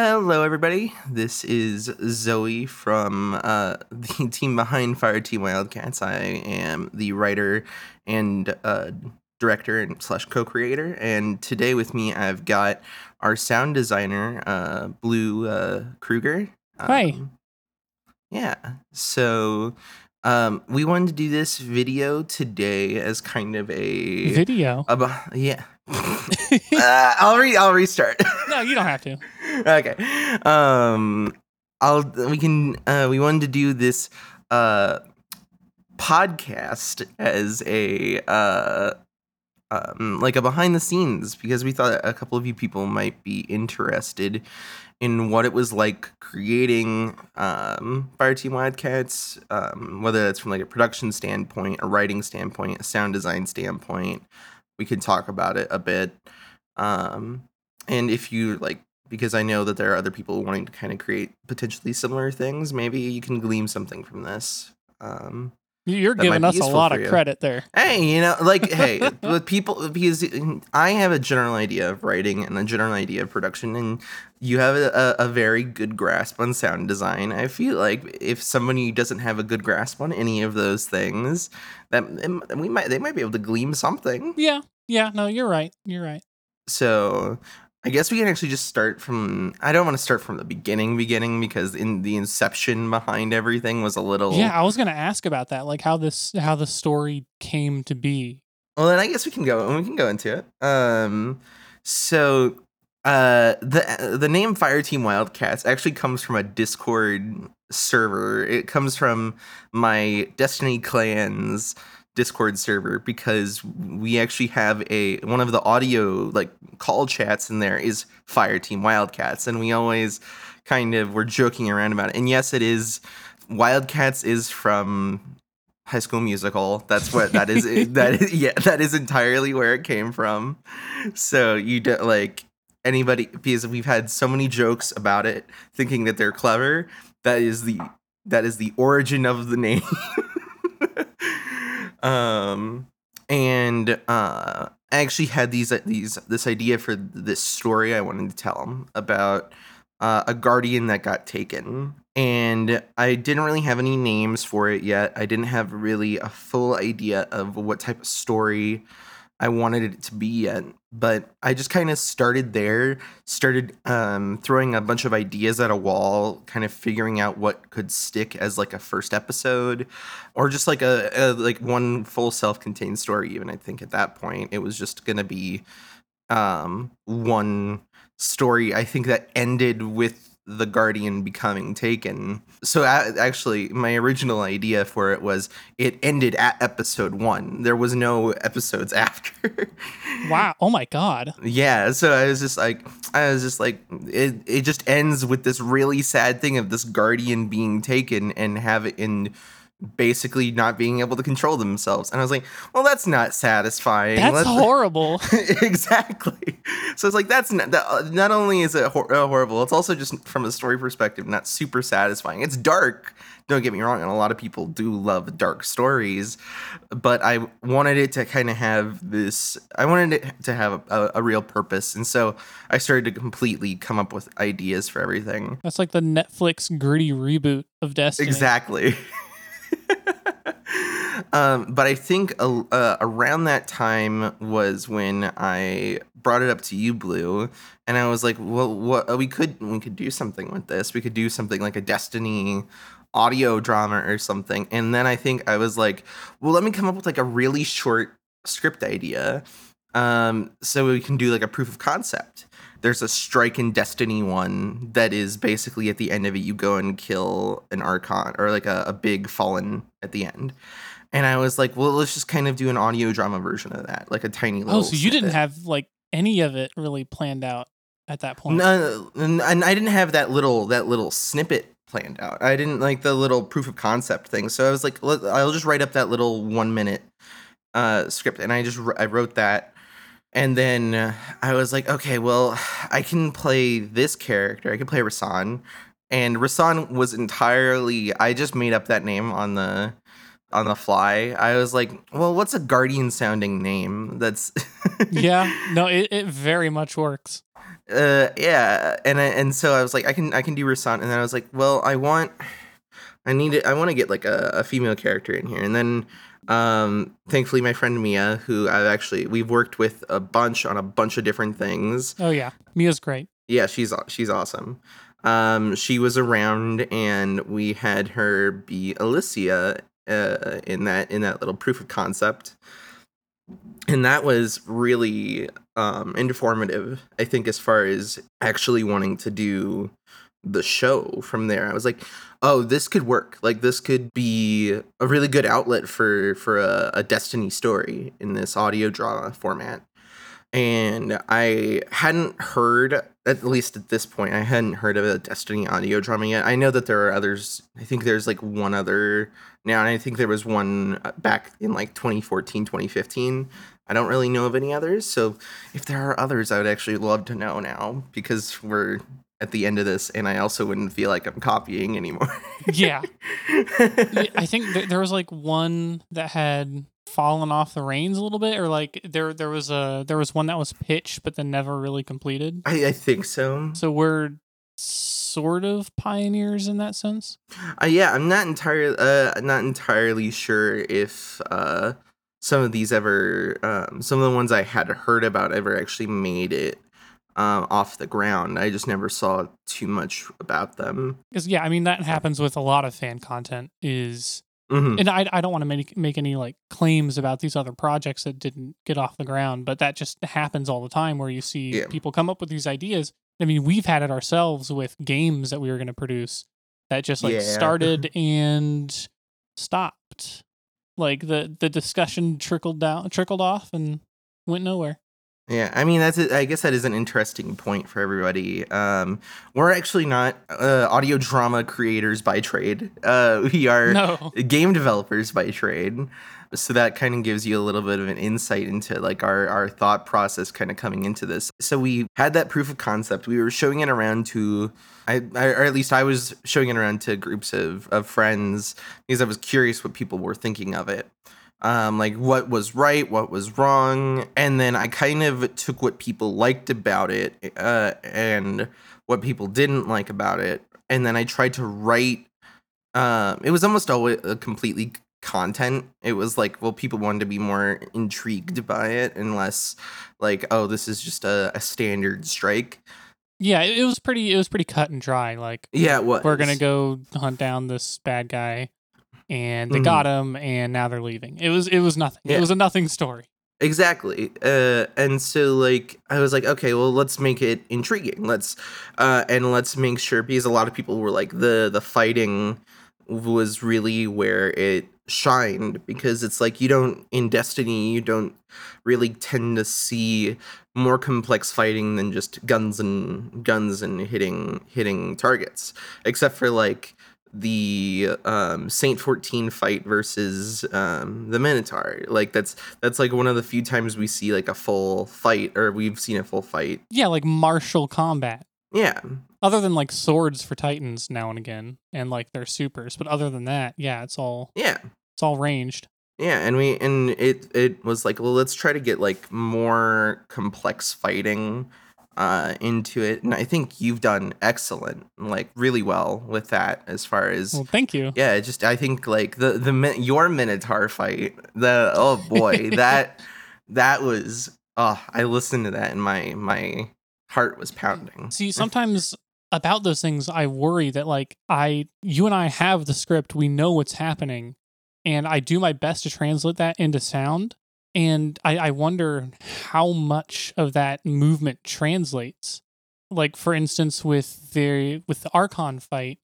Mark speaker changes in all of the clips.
Speaker 1: Hello, everybody. This is Zoe from uh, the team behind Fire Team Wildcats. I am the writer and uh, director and slash co-creator, and today with me I've got our sound designer, uh, Blue uh, Kruger.
Speaker 2: Hi.
Speaker 1: Um, yeah. So um, we wanted to do this video today as kind of a
Speaker 2: Video.
Speaker 1: Abo- yeah. Uh, I'll re I'll restart.
Speaker 2: no, you don't have to.
Speaker 1: okay. Um I'll we can uh we wanted to do this uh podcast as a uh um, like a behind the scenes because we thought a couple of you people might be interested in what it was like creating um, Fire Team Wildcats, um, whether that's from like a production standpoint, a writing standpoint, a sound design standpoint. We can talk about it a bit. Um, and if you like, because I know that there are other people wanting to kind of create potentially similar things, maybe you can glean something from this. Um,
Speaker 2: You're
Speaker 1: That
Speaker 2: giving us a lot of credit there.
Speaker 1: hey, you know, like, hey, with people, because I have a general idea of writing and a general idea of production, and you have a, a, very good grasp on sound design. I feel like if somebody doesn't have a good grasp on any of those things, that we might they might be able to glean something.
Speaker 2: Yeah. Yeah. No, you're right. You're right.
Speaker 1: So I guess we can actually just start from. I don't want to start from the beginning, beginning because in the inception behind everything was a little.
Speaker 2: Yeah, I was gonna ask about that, like how this, how the story came to be.
Speaker 1: Well, then I guess we can go. We can go into it. Um, so uh, the the name Fire Team Wildcats actually comes from a Discord server. It comes from my Destiny Clans Discord server because we actually have a one of the audio like call chats in there is Fire Team Wildcats, and we always kind of were joking around about it. And yes, it is Wildcats is from High School Musical. That's what that is. that is yeah. That is entirely where it came from. So you don't like anybody because we've had so many jokes about it, thinking that they're clever. That is the that is the origin of the name. um, and uh, I actually had these these this idea for this story I wanted to tell about uh, a guardian that got taken. And I didn't really have any names for it yet. I didn't have really a full idea of what type of story I wanted it to be yet. But I just kind of started there, started um, throwing a bunch of ideas at a wall, kind of figuring out what could stick as like a first episode, or just like a, a like one full self-contained story. Even I think at that point it was just gonna be um, one story. I think that ended with the guardian becoming taken. So a- actually, my original idea for it was it ended at episode one. There was no episodes after.
Speaker 2: Wow. Oh my god.
Speaker 1: Yeah, so I was just like, I was just like, it, it just ends with this really sad thing of this guardian being taken and have it in basically not being able to control themselves. And I was like, well, that's not satisfying.
Speaker 2: That's
Speaker 1: Let's-
Speaker 2: horrible.
Speaker 1: exactly. So it's like that's not, that, uh, not only is it hor- uh, horrible, it's also just from a story perspective not super satisfying. It's dark. Don't get me wrong, and a lot of people do love dark stories, but I wanted it to kind of have this. I wanted it to have a, a real purpose, and so I started to completely come up with ideas for everything.
Speaker 2: That's like the Netflix gritty reboot of Destiny.
Speaker 1: Exactly. um, but I think uh, uh, around that time was when I brought it up to you, Blue, and I was like, "Well, what we could we could do something with this. We could do something like a Destiny audio drama or something." And then I think I was like, "Well, let me come up with like a really short script idea, um, so we can do like a proof of concept." There's a strike in destiny one that is basically at the end of it you go and kill an archon or like a, a big fallen at the end. And i was like well let's just kind of do an audio drama version of that like a tiny little
Speaker 2: Oh, so you didn't have like any of it really planned out at that point.
Speaker 1: no and and i didn't have that little that little snippet planned out. I didn't like the little proof of concept thing. So i was like i'll just write up that little one minute uh script. And i just i wrote that and then uh, I was like, okay, well, I can play this character. I can play Rasan. And Rasan was entirely I just made up that name on the on the fly. I was like, well, what's a guardian sounding name? That's
Speaker 2: yeah. No, it, it very much works.
Speaker 1: uh, yeah, and I, and so I was like, I can I can do Rasan, and then I was like, well, I want, I need it. I want to get like a, a female character in here, and then um, thankfully my friend Mia, who I've actually we've worked with a bunch on a bunch of different things.
Speaker 2: Oh yeah, Mia's great.
Speaker 1: Yeah, she's she's awesome. Um, she was around, and we had her be Alicia uh, in that in that little proof of concept and that was really um, informative i think as far as actually wanting to do the show from there. I was like oh this could work. Like this could be a really good outlet for for a, a destiny story in this audio drama format. And i hadn't heard at least at this point i hadn't heard of a destiny audio drama yet. I know that there are others. I think there's like one other now and i think there was one uh, back in like 2014 2015 I don't really know of any others. So if there are others, I would actually love to know now because we're at the end of this and I also wouldn't feel like I'm copying anymore.
Speaker 2: yeah. I think th- there was like one that had fallen off the reins a little bit or like there there was a there was one that was pitched but then never really completed.
Speaker 1: I, I think so.
Speaker 2: So we're sort of pioneers in that sense.
Speaker 1: Uh, yeah, I'm not entirely uh not entirely sure if uh some of these ever um, some of the ones I had heard about ever actually made it um, off the ground. I just never saw too much about them.
Speaker 2: Because yeah, I mean that happens with a lot of fan content. Is
Speaker 1: Mhm.
Speaker 2: and I I don't want to make make any like claims about these other projects that didn't get off the ground, but that just happens all the time where you see
Speaker 1: Yeah.
Speaker 2: people come up with these ideas. I mean, we've had it ourselves with games that we were going to produce that just like
Speaker 1: Yeah.
Speaker 2: started and stopped. Like the the discussion trickled down, trickled off, and went nowhere.
Speaker 1: Yeah, I mean that's a, I guess that is an interesting point for everybody. Um, we're actually not uh, audio drama creators by trade. Uh, we are
Speaker 2: No,
Speaker 1: game developers by trade. So that kind of gives you a little bit of an insight into like our, our thought process kind of coming into this. So we had that proof of concept. We were showing it around to I, I or at least I was showing it around to groups of, of friends because I was curious what people were thinking of it. Um, like what was right, what was wrong, and then I kind of took what people liked about it uh, and what people didn't like about it, and then I tried to write um, it was almost always a completely content. It was like, well, people wanted to be more intrigued by it, and less like, oh, this is just a, a standard strike.
Speaker 2: yeah, it, was pretty. It was pretty cut and dry. Like
Speaker 1: Yeah,
Speaker 2: we're gonna go hunt down this bad guy, and they
Speaker 1: Mhm.
Speaker 2: got him, and now they're leaving. It was it was nothing.
Speaker 1: Yeah.
Speaker 2: It was a nothing story.
Speaker 1: exactly. Uh, and so like I was like, okay, well, let's make it intriguing. Let's uh, and let's make sure because a lot of people were like the the fighting was really where it shined because it's like you don't in Destiny you don't really tend to see more complex fighting than just guns and guns and hitting hitting targets except for like the um Saint 14 fight versus um the Minotaur like that's that's like one of the few times we see like a full fight or we've seen a full fight
Speaker 2: Yeah, like martial combat.
Speaker 1: yeah
Speaker 2: Other than like swords for titans now and again, and like their supers, but other than that, yeah, it's all
Speaker 1: yeah
Speaker 2: it's all ranged.
Speaker 1: Yeah, and we and it it was like, well, let's try to get like more complex fighting uh into it. And I think you've done excellent, like really well with that as far as
Speaker 2: Well, thank you.
Speaker 1: yeah, just I think like the the Min- your Minotaur fight, the oh boy, that that was oh, I listened to that and my my heart was pounding.
Speaker 2: See, sometimes about those things, I worry that like I, you and I have the script, we know what's happening, and I do my best to translate that into sound. And I, I wonder how much of that movement translates. Like for instance, with the with the Archon fight,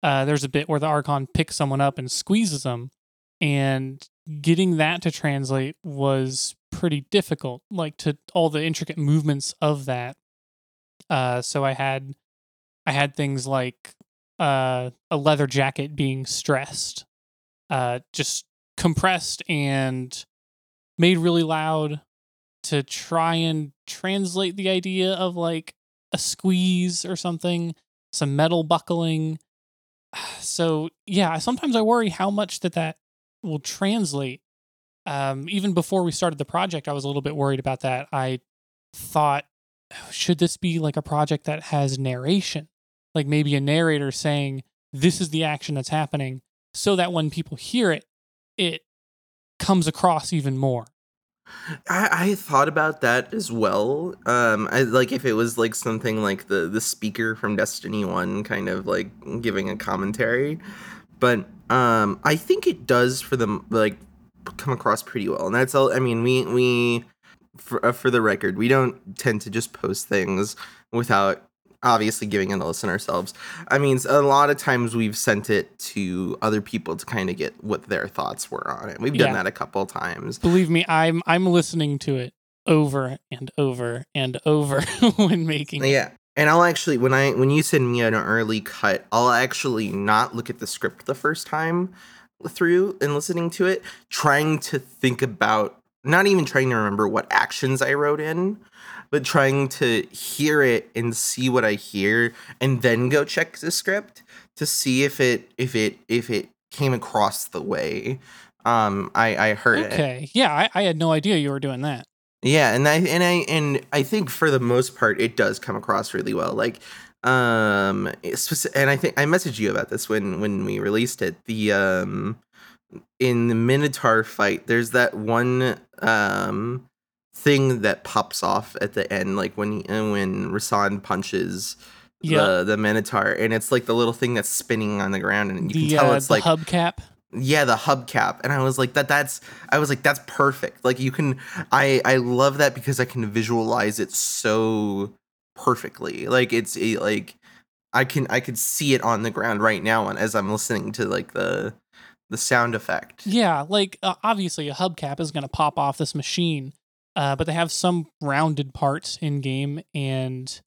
Speaker 2: uh, there's a bit where the Archon picks someone up and squeezes them, and getting that to translate was pretty difficult. Like to all the intricate movements of that. Uh, so I had I had things like uh, a leather jacket being stressed, uh, just compressed and made really loud to try and translate the idea of like a squeeze or something, some metal buckling. So yeah, sometimes I worry how much that that will translate. Um, even before we started the project, I was a little bit worried about that. I thought should this be like a project that has narration? Like maybe a narrator saying, this is the action that's happening, so that when people hear it, it comes across even more.
Speaker 1: I, I thought about that as well. Um, I like if it was like something like the the speaker from Destiny One, kind of like giving a commentary, but um, I think it does for them like come across pretty well, and that's all. I mean, we we for uh, for the record, we don't tend to just post things without obviously giving it a listen ourselves. I mean, a lot of times we've sent it to other people to kind of get what their thoughts were on it. We've done
Speaker 2: Yeah.
Speaker 1: that a couple times.
Speaker 2: Believe me, I'm I'm listening to it over and over and over when making it.
Speaker 1: Yeah. And I'll actually when I when you send me an early cut, I'll actually not look at the script the first time through and listening to it, trying to think about not even trying to remember what actions I wrote in, but trying to hear it and see what I hear and then go check the script to see if it if it if it came across the way um I I heard it.
Speaker 2: Okay. Yeah, I, I had no idea you were doing that.
Speaker 1: Yeah, and I and I and I think for the most part it does come across really well. Like um and I think I messaged you about this when when we released it. The um in the Minotaur fight, there's that one um thing that pops off at the end like when when Rasan punches
Speaker 2: Yeah.
Speaker 1: the the Minotaur and it's like the little thing that's spinning on the ground and you
Speaker 2: the
Speaker 1: can tell
Speaker 2: uh,
Speaker 1: it's
Speaker 2: the
Speaker 1: like
Speaker 2: hubcap.
Speaker 1: yeah the hubcap and i was like that that's i was like that's perfect like you can i i love that because i can visualize it so perfectly like it's a, like i can i could see it on the ground right now and as i'm listening to like the the sound effect
Speaker 2: Yeah, like uh, obviously a hubcap is going to pop off this machine, uh, but they have some rounded parts in game, and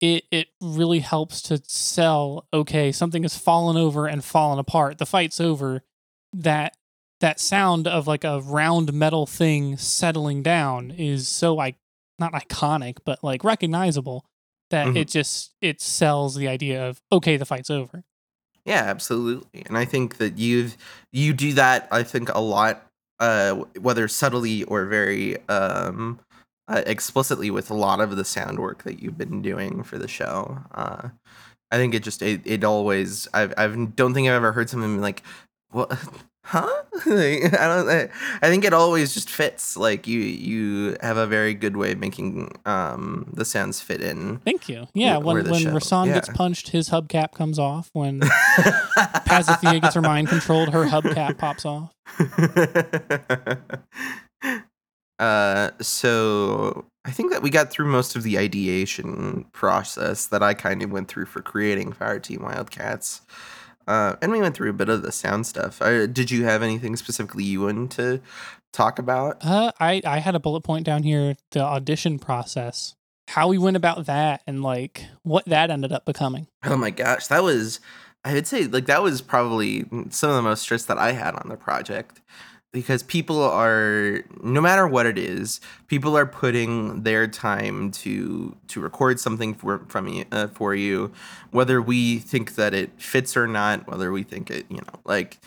Speaker 2: it it really helps to sell. Okay, something has fallen over and fallen apart. The fight's over. That that sound of like a round metal thing settling down is so like not iconic, but like recognizable that
Speaker 1: Mhm.
Speaker 2: it just it sells the idea of okay, the fight's over.
Speaker 1: Yeah, absolutely. And I think that you've you do that I think a lot uh whether subtly or very um uh, explicitly with a lot of the sound work that you've been doing for the show. Uh I think it just it, it always I've I don't think I've ever heard something like what huh? Like, I don't I, I think it always just fits. Like you you have a very good way of making um the sounds fit in.
Speaker 2: Thank you. Yeah, when when. Rasan gets punched, his hubcap comes off. When Pazathea gets her mind controlled, her hubcap pops off.
Speaker 1: uh, so I think that we got through most of the ideation process that I kind of went through for creating Fireteam Wildcats. Uh, and we went through a bit of the sound stuff. Uh, did you have anything specifically you wanted to talk about?
Speaker 2: Uh, I I had a bullet point down here: the audition process, how we went about that, and like what that ended up becoming.
Speaker 1: Oh my gosh, that was I would say like that was probably some of the most stress that I had on the project because people are no matter what it is, people are putting their time to to record something for from you uh, for you, whether we think that it fits or not, whether we think it you know like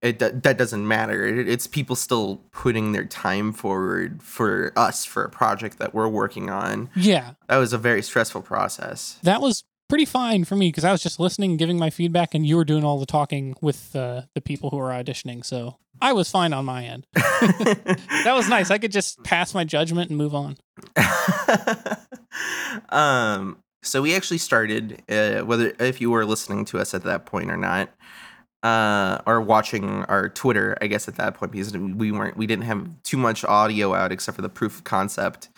Speaker 1: it that doesn't matter. It, it's people still putting their time forward for us for a project that we're working on.
Speaker 2: Yeah,
Speaker 1: That was a very stressful process.
Speaker 2: that was pretty fine for me because I was just listening, and giving my feedback, and you were doing all the talking with uh, the people who were auditioning. So I was fine on my end. That was nice. I could just pass my judgment and move on.
Speaker 1: um so we actually started uh, whether if you were listening to us at that point or not uh or watching our twitter i guess at that point because we weren't we didn't have too much audio out except for the proof of concept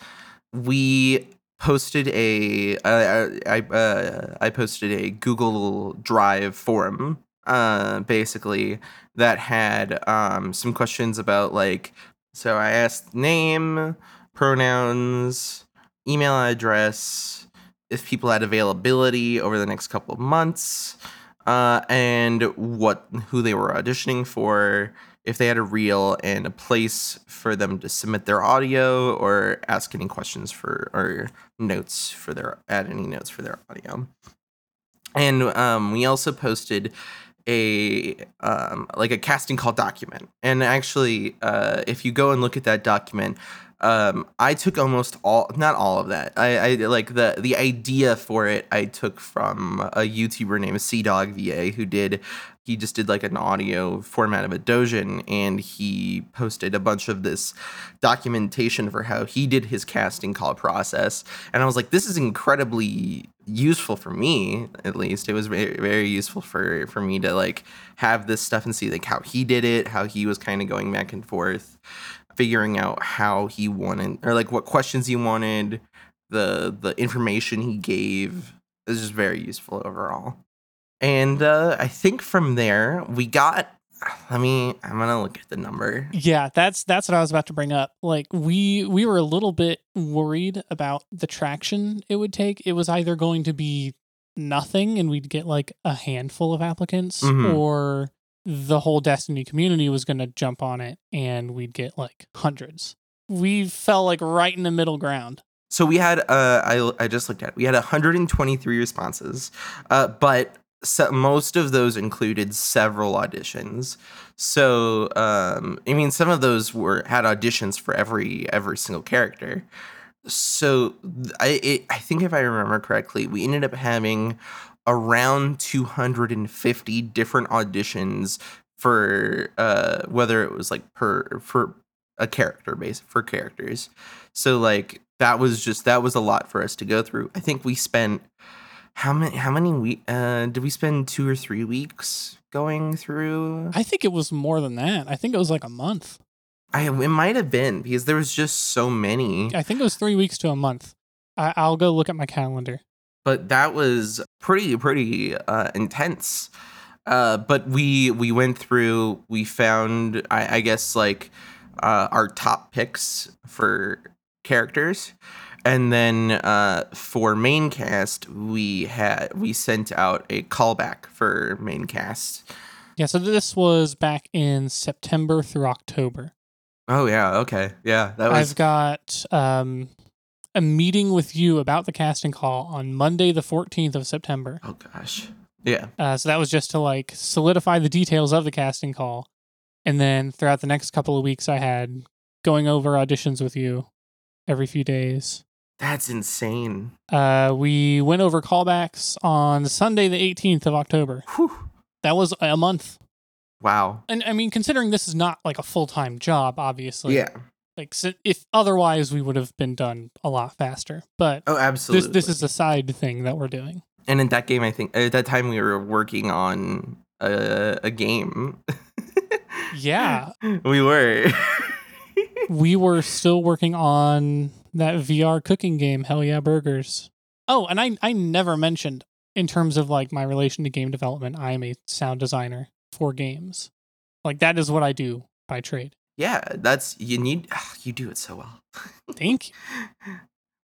Speaker 1: we posted a uh, i i posted a google drive forum uh basically that had um some questions about like so i asked name pronouns email address if people had availability over the next couple of months uh, and what who they were auditioning for if they had a reel and a place for them to submit their audio or ask any questions for or notes for their add any notes for their audio and um, we also posted a um, like a casting call document and actually uh, if you go and look at that document um, I took almost all, not all of that. I, I like the the idea for it. I took from a YouTuber named Sea Dog VA who did. He just did like an audio format of a dojin, and he posted a bunch of this documentation for how he did his casting call process. And I was like, this is incredibly useful for me. At least it was very very useful for for me to like have this stuff and see like how he did it, how he was kind of going back and forth figuring out how he wanted or like what questions he wanted, the the information he gave is just very useful overall. And uh, I think from there we got. Let me. I'm gonna look at the number.
Speaker 2: Yeah, that's that's what I was about to bring up. Like we we were a little bit worried about the traction it would take. It was either going to be nothing and we'd get like a handful of applicants,
Speaker 1: Mhm.
Speaker 2: or the whole Destiny community was going to jump on it and we'd get like hundreds. We fell like right in the middle ground.
Speaker 1: So we had. Uh, I I just looked at. It. We had 123 responses, uh, but so most of those included several auditions. So um, I mean, some of those were had auditions for every every single character. So I it, I think if I remember correctly, we ended up having around 250 different auditions for uh whether it was like per for a character base for characters. So like that was just that was a lot for us to go through. I think we spent how many how many week uh did we spend 2 or 3 weeks going through?
Speaker 2: I think it was more than that. I think it was like a month.
Speaker 1: I it might have been because there was just so many.
Speaker 2: I think it was three weeks to a month. I, I'll go look at my calendar.
Speaker 1: but that was pretty pretty uh, intense. Uh, but we we went through. We found I, I guess like uh, our top picks for characters, and then uh, for main cast we had we sent out a callback for main cast.
Speaker 2: Yeah, so this was back in September through October.
Speaker 1: Oh yeah, okay, yeah, that was
Speaker 2: I've got um, a meeting with you about the casting call on Monday, the 14th of September.
Speaker 1: oh gosh, yeah.
Speaker 2: Uh, so that was just to like solidify the details of the casting call. And then throughout the next couple of weeks, I had going over auditions with you every few days.
Speaker 1: That's insane.
Speaker 2: Uh, we went over callbacks on Sunday, the 18th of October.
Speaker 1: Whew.
Speaker 2: That was a month.
Speaker 1: Wow.
Speaker 2: And I mean, considering this is not like a full time job, obviously.
Speaker 1: yeah.
Speaker 2: Like, so if otherwise, we would have been done a lot faster. But
Speaker 1: Oh, absolutely.
Speaker 2: this this is a side thing that we're doing.
Speaker 1: And in that game, I think at that time we were working on a, a game.
Speaker 2: Yeah,
Speaker 1: we were.
Speaker 2: we were still working on that VR cooking game, Hell Yeah Burgers. Oh, and I I never mentioned in terms of like my relation to game development, I am a sound designer for games. Like that is what I do by trade.
Speaker 1: yeah, that's you need. You do it so well.
Speaker 2: Thank you.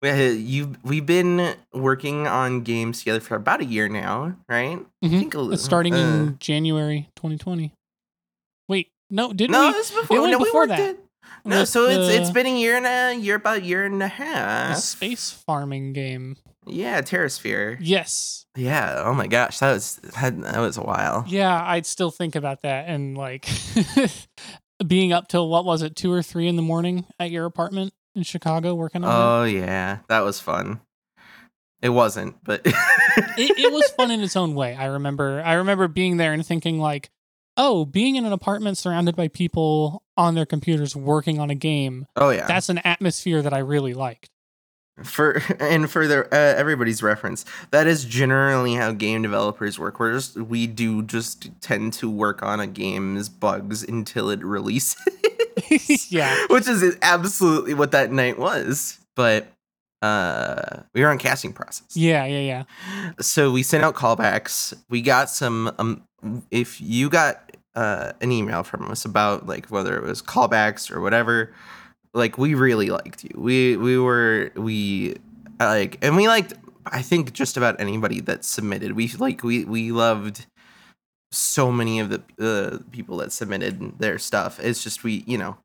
Speaker 1: We- You we've been working on games together for about a year now, right? I
Speaker 2: Mhm.
Speaker 1: think a
Speaker 2: starting
Speaker 1: uh,
Speaker 2: in January 2020. Wait, no, didn't
Speaker 1: no,
Speaker 2: we?
Speaker 1: it's before.
Speaker 2: went
Speaker 1: no, we
Speaker 2: before
Speaker 1: worked
Speaker 2: that.
Speaker 1: it. No, so it's it's been a year and a year, about a year and a
Speaker 2: A
Speaker 1: half.
Speaker 2: space farming game.
Speaker 1: Yeah, Terrasphere.
Speaker 2: Yes.
Speaker 1: Yeah. Oh my gosh, that was that, that was a while.
Speaker 2: Yeah, I'd still think about that and like being up till what was it, two or three in the morning at your apartment in Chicago working on it?
Speaker 1: Oh yeah, that was fun. It wasn't, but
Speaker 2: it. it. It was fun in its own way. I remember I remember being there and thinking like, oh, being in an apartment surrounded by people on their computers working on a game,
Speaker 1: oh yeah.
Speaker 2: that's an atmosphere that I really liked.
Speaker 1: for and for the uh, everybody's reference, that is generally how game developers work. We're just we do just tend to work on a game's bugs until it releases.
Speaker 2: Yeah.
Speaker 1: which is absolutely what that night was. But uh, we were on casting process.
Speaker 2: Yeah, yeah, yeah.
Speaker 1: so we sent out callbacks we got some um if you got uh an email from us about like whether it was callbacks or whatever like we really liked you we we were we like and we liked i think just about anybody that submitted we like we we loved so many of the uh, people that submitted their stuff it's just we you know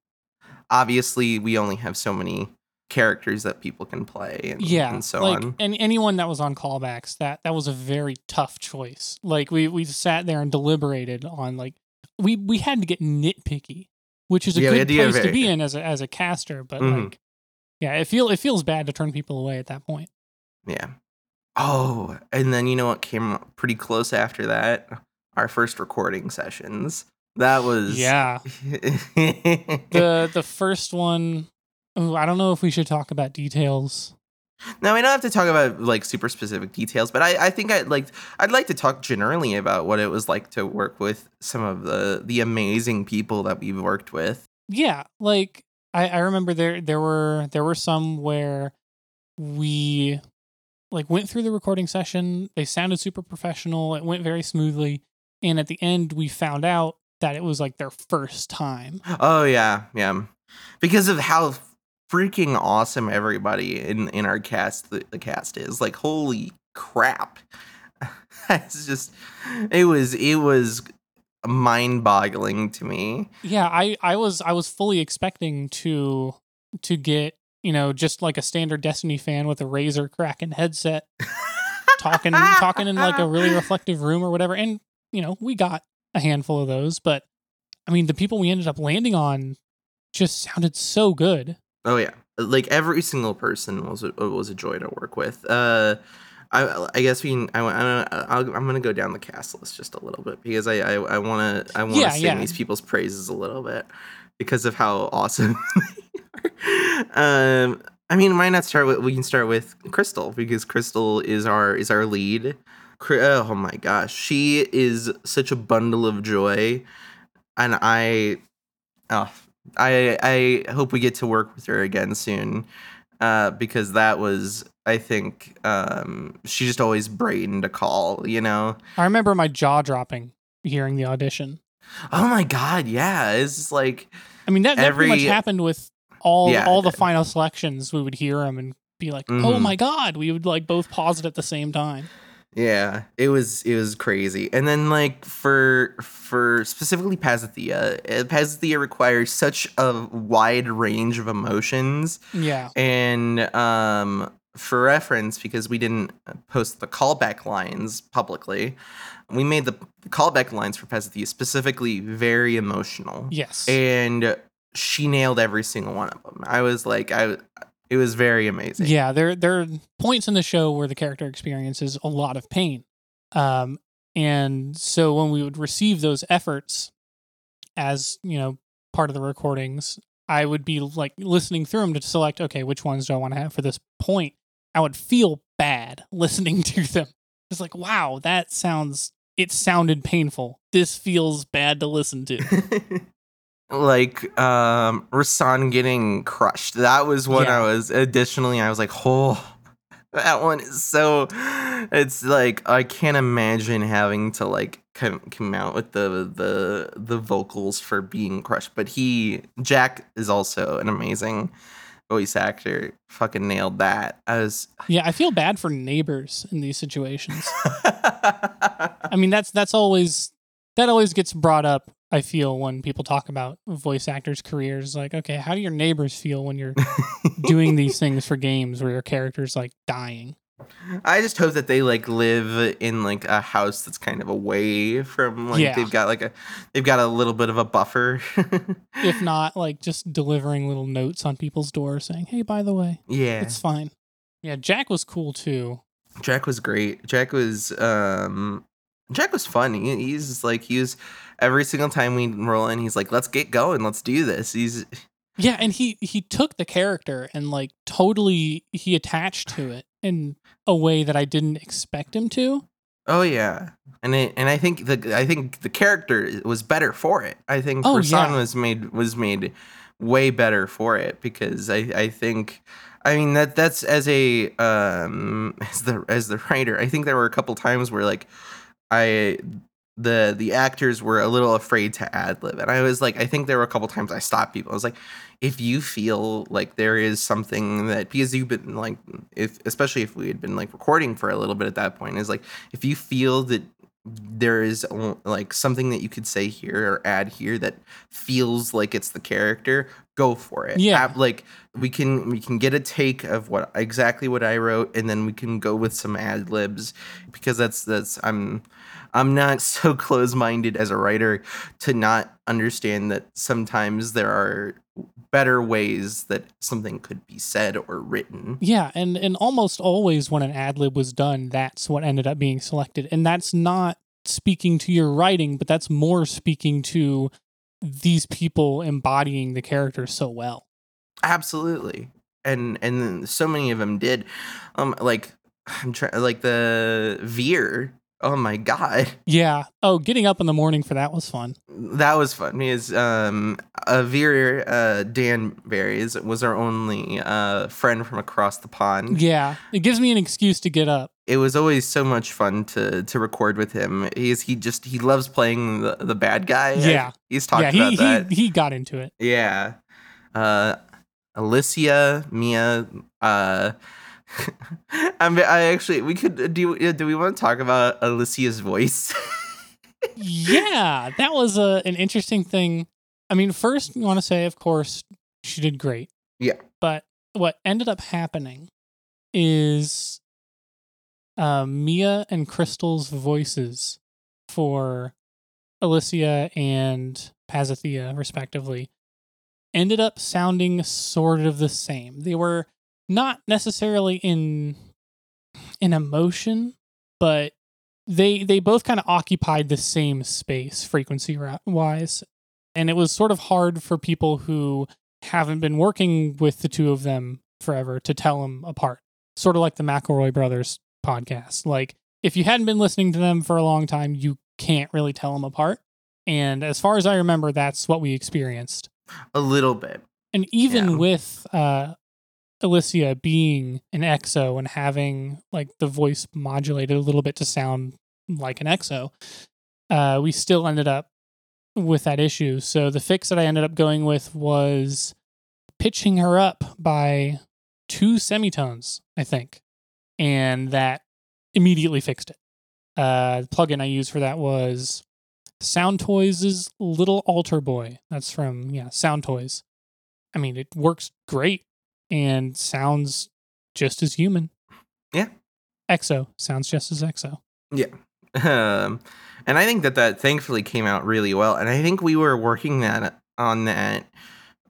Speaker 1: obviously we only have so many characters that people can play and,
Speaker 2: yeah
Speaker 1: and so
Speaker 2: like
Speaker 1: on
Speaker 2: and anyone that was on callbacks that that was a very tough choice like we we sat there and deliberated on like we we had to get nitpicky which is a
Speaker 1: Yeah,
Speaker 2: good
Speaker 1: had to get
Speaker 2: place to be in as a as a caster but
Speaker 1: Mhm.
Speaker 2: like Yeah, it feel it feels bad to turn people away at that point.
Speaker 1: Yeah. Oh, and then you know what came pretty close after that? Our first recording sessions. That was
Speaker 2: Yeah. The the first one ooh, I don't know if we should talk about details.
Speaker 1: Now we don't have to talk about like super specific details, but I, I think I'd like I'd like to talk generally about what it was like to work with some of the the amazing people that we've worked with.
Speaker 2: Yeah, like I, I remember there there were there were some where we like went through the recording session, they sounded super professional, it went very smoothly, and at the end we found out that it was like their first time.
Speaker 1: Oh yeah, yeah. Because of how freaking awesome everybody in in our cast the, the cast is. Like holy crap. it's just it was it was mind-boggling to me.
Speaker 2: Yeah, I I was I was fully expecting to to get, you know, just like a standard Destiny fan with a Razer Kraken headset talking talking in like a really reflective room or whatever. And, you know, we got a handful of those, but I mean, the people we ended up landing on just sounded so good.
Speaker 1: Oh yeah, like every single person was a, was a joy to work with. Uh, I I guess we I, I I'll, I'm gonna go down the cast list just a little bit because I I I want to I want to
Speaker 2: Yeah,
Speaker 1: sing
Speaker 2: yeah.
Speaker 1: these people's praises a little bit because of how awesome they are. Um, I mean, why not start with we can start with Crystal because Crystal is our is our lead. Oh my gosh, she is such a bundle of joy, and I, oh, I I hope we get to work with her again soon, uh, because that was I think um, she just always brightened a call, you know.
Speaker 2: I remember my jaw dropping hearing the audition.
Speaker 1: Oh my god, yeah, it's just like
Speaker 2: I mean, that, that pretty much
Speaker 1: Every-
Speaker 2: happened with all
Speaker 1: Yeah,
Speaker 2: all the final selections. We would hear them and be like, "Oh
Speaker 1: Mhm.
Speaker 2: my god!" We would like both pause it at the same time.
Speaker 1: Yeah, it was it was crazy. And then like for for specifically Pazathea, uh, Pazathea requires such a wide range of emotions
Speaker 2: Yeah,
Speaker 1: And um, for reference, because we didn't post the callback lines publicly, we made the callback lines for Pazathea specifically very emotional.
Speaker 2: yes,
Speaker 1: And she nailed every single one of them. I was like, I, it was very amazing.
Speaker 2: yeah. There there are points in the show where the character experiences a lot of pain, um, and so when we would receive those efforts as you know part of the recordings, I would be like listening through them to select, okay, which ones do I want to have for this point? I would feel bad listening to them. It's like, wow, that sounds. It sounded painful. This feels bad to listen to.
Speaker 1: like um Rasan getting crushed. That was when
Speaker 2: Yeah.
Speaker 1: I was additionally I was like, "Oh, that one is so it's like I can't imagine having to like come, come out with the the the vocals for being crushed." But he Jack is also an amazing voice actor. Fucking nailed that. I was
Speaker 2: Yeah, I feel bad for neighbors in these situations. I mean, that's that's always that always gets brought up. I feel when people talk about voice actors' careers, like, okay, how do your neighbors feel when you're doing these things for games where your character's like dying?
Speaker 1: I just hope that they like live in like a house that's kind of away from like
Speaker 2: Yeah.
Speaker 1: they've got like a they've got a little bit of a buffer.
Speaker 2: If not, like just delivering little notes on people's doors saying, "Hey, by the way,
Speaker 1: yeah.
Speaker 2: it's fine." Yeah, Jack was cool too.
Speaker 1: Jack was great. Jack was um Jack was fun. He, he's like he was every single time we roll in, he's like, "Let's get going. Let's do this." He's
Speaker 2: Yeah, and he he took the character and like totally he attached to it in a way that I didn't expect him to.
Speaker 1: oh yeah, and it, and I think the I think the character was better for it. I think
Speaker 2: Oh,
Speaker 1: Rasan
Speaker 2: yeah.
Speaker 1: was made was made way better for it because I I think. I mean that that's as a um as the as the writer I think there were a couple times where like I the the actors were a little afraid to ad lib, and I was like, I think there were a couple times I stopped people. I was like, if you feel like there is something that because you've been like, if especially if we had been like recording for a little bit at that point, is like if you feel that there is like something that you could say here or add here that feels like it's the character, go for it.
Speaker 2: Yeah.
Speaker 1: Ab- like we can we can get a take of what exactly what I wrote, and then we can go with some ad libs because that's that's I'm I'm not so close minded as a writer to not understand that sometimes there are better ways that something could be said or written.
Speaker 2: Yeah, and and almost always when an ad lib was done, that's what ended up being selected, and that's not speaking to your writing, but that's more speaking to these people embodying the characters so well.
Speaker 1: Absolutely. And and then so many of them did. Um like I'm trying like the Veer. Oh my god.
Speaker 2: Yeah. Oh, getting up in the morning for that was fun.
Speaker 1: That was fun. Because um Veer uh Dan Berries was our only uh friend from across the pond.
Speaker 2: Yeah, it gives me an excuse to get up.
Speaker 1: It was always so much fun to to record with him. He's he just he loves playing the, the bad guy.
Speaker 2: Yeah.
Speaker 1: He's talked
Speaker 2: yeah,
Speaker 1: about
Speaker 2: he,
Speaker 1: that.
Speaker 2: he he got into it.
Speaker 1: Yeah. Uh Alicia, Mia, uh I'm, I actually we could uh, do uh, do we want to talk about Alicia's voice?
Speaker 2: yeah, that was a an interesting thing. I mean, first you want to say, of course, she did great.
Speaker 1: Yeah.
Speaker 2: But what ended up happening is uh, Mia and Crystal's voices for Alicia and Pazathea, respectively, ended up sounding sort of the same. They were not necessarily in in emotion, but they they both kind of occupied the same space frequency wise. And it was sort of hard for people who haven't been working with the two of them forever to tell them apart. Sort of like the mcelroy brothers podcast. Like if you hadn't been listening to them for a long time you can't really tell them apart. And as far as i remember that's what we experienced.
Speaker 1: A little bit.
Speaker 2: and even
Speaker 1: Yeah.
Speaker 2: with uh Alicia being an exo and having like the voice modulated a little bit to sound like an exo, uh, we still ended up with that issue. So the fix that I ended up going with was pitching her up by two semitones, I think. And that immediately fixed it. Uh, the plugin I used for that was Soundtoys' Little AlterBoy. That's from, yeah, Soundtoys. I mean, it works great and sounds just as human.
Speaker 1: Yeah.
Speaker 2: Exo sounds just as Exo.
Speaker 1: Yeah. Um, and I think that that thankfully came out really well. And I think we were working that on that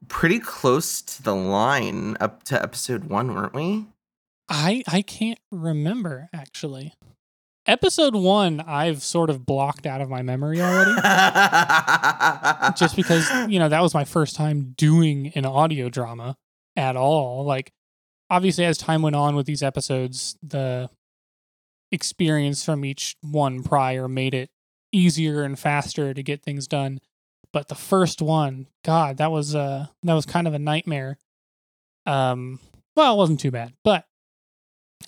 Speaker 1: pretty close to the line up to episode one, weren't we?
Speaker 2: I I can't remember actually. Episode one, I've sort of blocked out of my memory already, just because you know that was my first time doing an audio drama at all. Like, obviously, as time went on with these episodes, the experience from each one prior made it easier and faster to get things done. But the first one, God, that was uh that was kind of a nightmare. Um, well, it wasn't too bad, but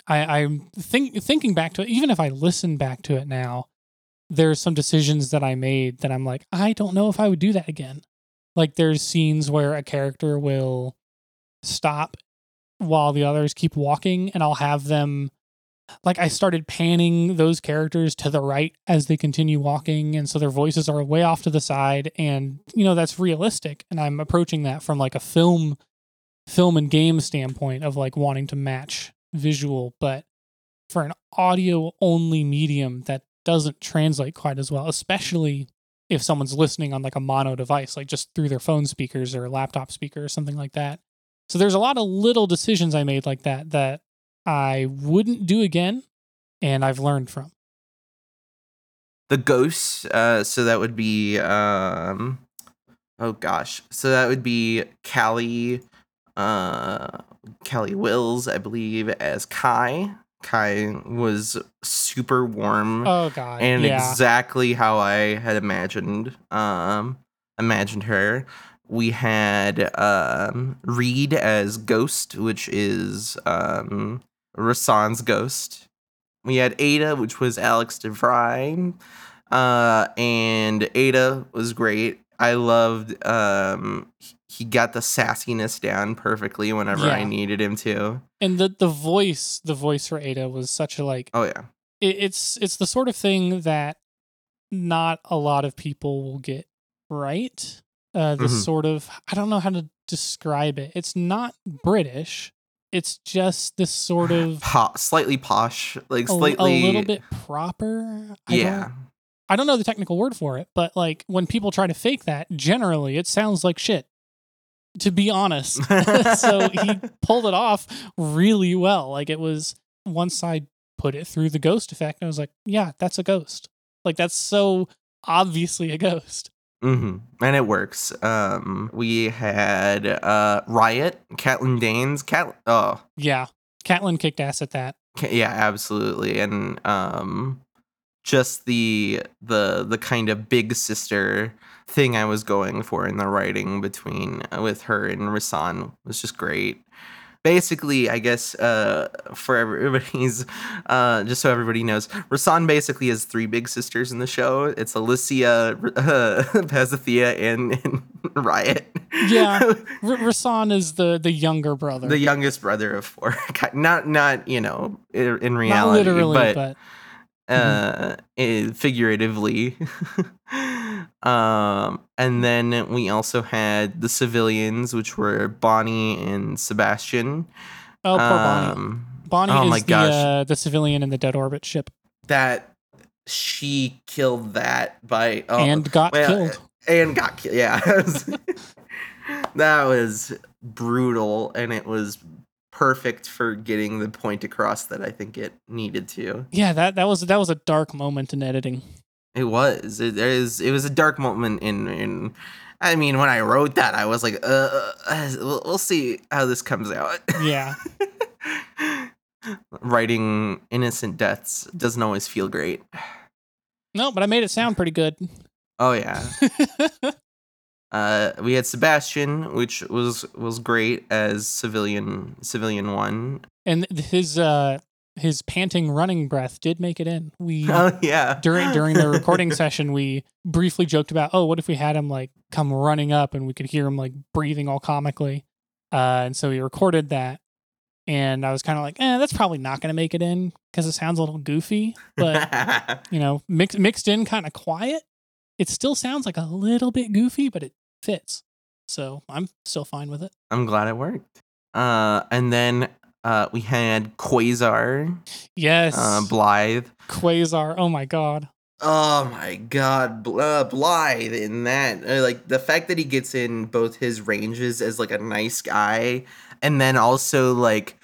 Speaker 2: I, I'm think thinking back to it. Even if I listen back to it now, there's some decisions that I made that I'm like, I don't know if I would do that again. Like there's scenes where a character will stop while the others keep walking, and I'll have them like I started panning those characters to the right as they continue walking, and so their voices are way off to the side, and you know that's realistic, and I'm approaching that from like a film film and game standpoint of like wanting to match visual, but for an audio only medium that doesn't translate quite as well, especially if someone's listening on like a mono device, like just through their phone speakers or laptop speaker or something like that. So there's a lot of little decisions I made like that that I wouldn't do again and I've learned from.
Speaker 1: the ghosts uh so that would be um oh gosh so that would be callie uh callie wills i believe as kai kai was super warm
Speaker 2: Oh god.
Speaker 1: and
Speaker 2: yeah.
Speaker 1: exactly how i had imagined um imagined her we had um reed as ghost which is um rasan's ghost we had Ada, which was Alex DeVry. Uh, and Ada was great. I loved um he- got the sassiness down perfectly whenever I needed him to.
Speaker 2: and the the voice, the voice for Ada was such a like
Speaker 1: Oh yeah.
Speaker 2: it, it's it's the sort of thing that not a lot of people will get right Uh, this
Speaker 1: Mhm.
Speaker 2: sort of I don't know how to describe it. It's not British. It's just this sort of
Speaker 1: Po- slightly posh, like
Speaker 2: a, a little bit proper. I
Speaker 1: yeah.
Speaker 2: don't, I don't know the technical word for it, but like when people try to fake that, generally it sounds like shit. To be honest, so he pulled it off really well. Like it was once I put it through the ghost effect, I was like, yeah, that's a ghost. Like that's so obviously a ghost.
Speaker 1: Hmm And it works. Um, we had uh, Riot, Catelyn Danes, Cat. Oh,
Speaker 2: Yeah, Catelyn kicked ass at that.
Speaker 1: Yeah, absolutely. And um, just the the the kind of big sister thing I was going for in the writing between uh, with her and Rasan was just great. Basically, I guess uh, for everybody's uh, just so everybody knows, Rasan basically has three big sisters in the show. It's Alicia, uh, and, and Riot.
Speaker 2: Yeah. R- Rasan is the the younger brother.
Speaker 1: the youngest brother of four. not not you know in, in
Speaker 2: Not
Speaker 1: reality,
Speaker 2: literally,
Speaker 1: but,
Speaker 2: but,
Speaker 1: uh, eh, figuratively. Um, and then we also had the civilians, which were Bonnie and Sebastian.
Speaker 2: oh, poor Bonnie.
Speaker 1: Um,
Speaker 2: Bonnie
Speaker 1: oh
Speaker 2: is the uh, the civilian in the dead orbit ship
Speaker 1: that she killed that by oh,
Speaker 2: and got
Speaker 1: well,
Speaker 2: killed.
Speaker 1: and got killed. Yeah, that was brutal, and it was perfect for getting the point across that I think it needed to.
Speaker 2: Yeah, that that was that was a dark moment in editing.
Speaker 1: It was. It there is. It was a dark moment in in. I mean, when I wrote that, I was like, uh, uh we'll, we'll see how this comes out.
Speaker 2: Yeah.
Speaker 1: Writing innocent deaths doesn't always feel great.
Speaker 2: No, but I made it sound pretty good.
Speaker 1: Oh yeah. Uh, we had Sebastian, which was was great as civilian civilian one.
Speaker 2: and his uh his panting running breath did make it in. We
Speaker 1: Oh yeah.
Speaker 2: during during the recording session we briefly joked about, "Oh, what if we had him like come running up and we could hear him like breathing all comically." Uh and so we recorded that. And I was kind of like, "Eh, that's probably not going to make it in cuz it sounds a little goofy." But you know, mixed mixed in kind of quiet. It still sounds like a little bit goofy, but it fits. So I'm still fine with it.
Speaker 1: I'm glad it worked. Uh, and then uh, we had Quasar,
Speaker 2: Yes,
Speaker 1: uh, Blythe.
Speaker 2: Quasar. Oh my god.
Speaker 1: Oh my god, Bl- uh, Blythe in that. Uh, like the fact that he gets in both his ranges as like a nice guy and then also like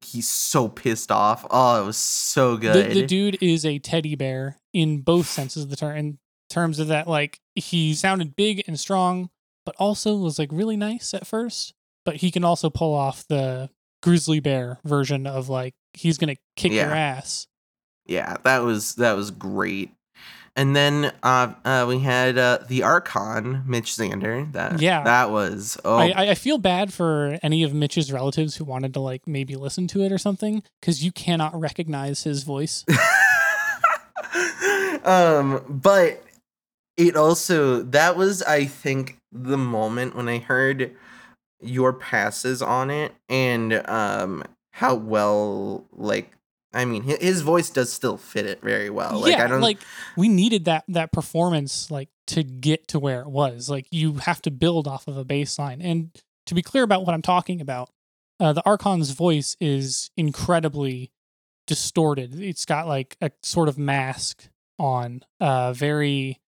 Speaker 1: he's so pissed off. Oh, it was so
Speaker 2: The,
Speaker 1: good.
Speaker 2: the dude is a teddy bear in both senses of the term. In terms of that, like he sounded big and strong, but also was like really nice at first. But he can also pull off the grizzly bear version of like he's gonna kick your ass.
Speaker 1: yeah, that was that was great. And then uh, uh, we had uh, the Archon, Mitch Zander. That
Speaker 2: Yeah.
Speaker 1: that was oh
Speaker 2: I, I I feel bad for any of Mitch's relatives who wanted to like maybe listen to it or something because you cannot recognize his voice.
Speaker 1: um, but it also that was I think the moment when I heard your passes on it and um how well like I mean his voice does still fit it very well. Like
Speaker 2: yeah,
Speaker 1: I don't
Speaker 2: like we needed that that performance like to get to where it was. Like you have to build off of a baseline. And to be clear about what I'm talking about, uh, the Archon's voice is incredibly distorted. It's got like a sort of mask on. Uh, very.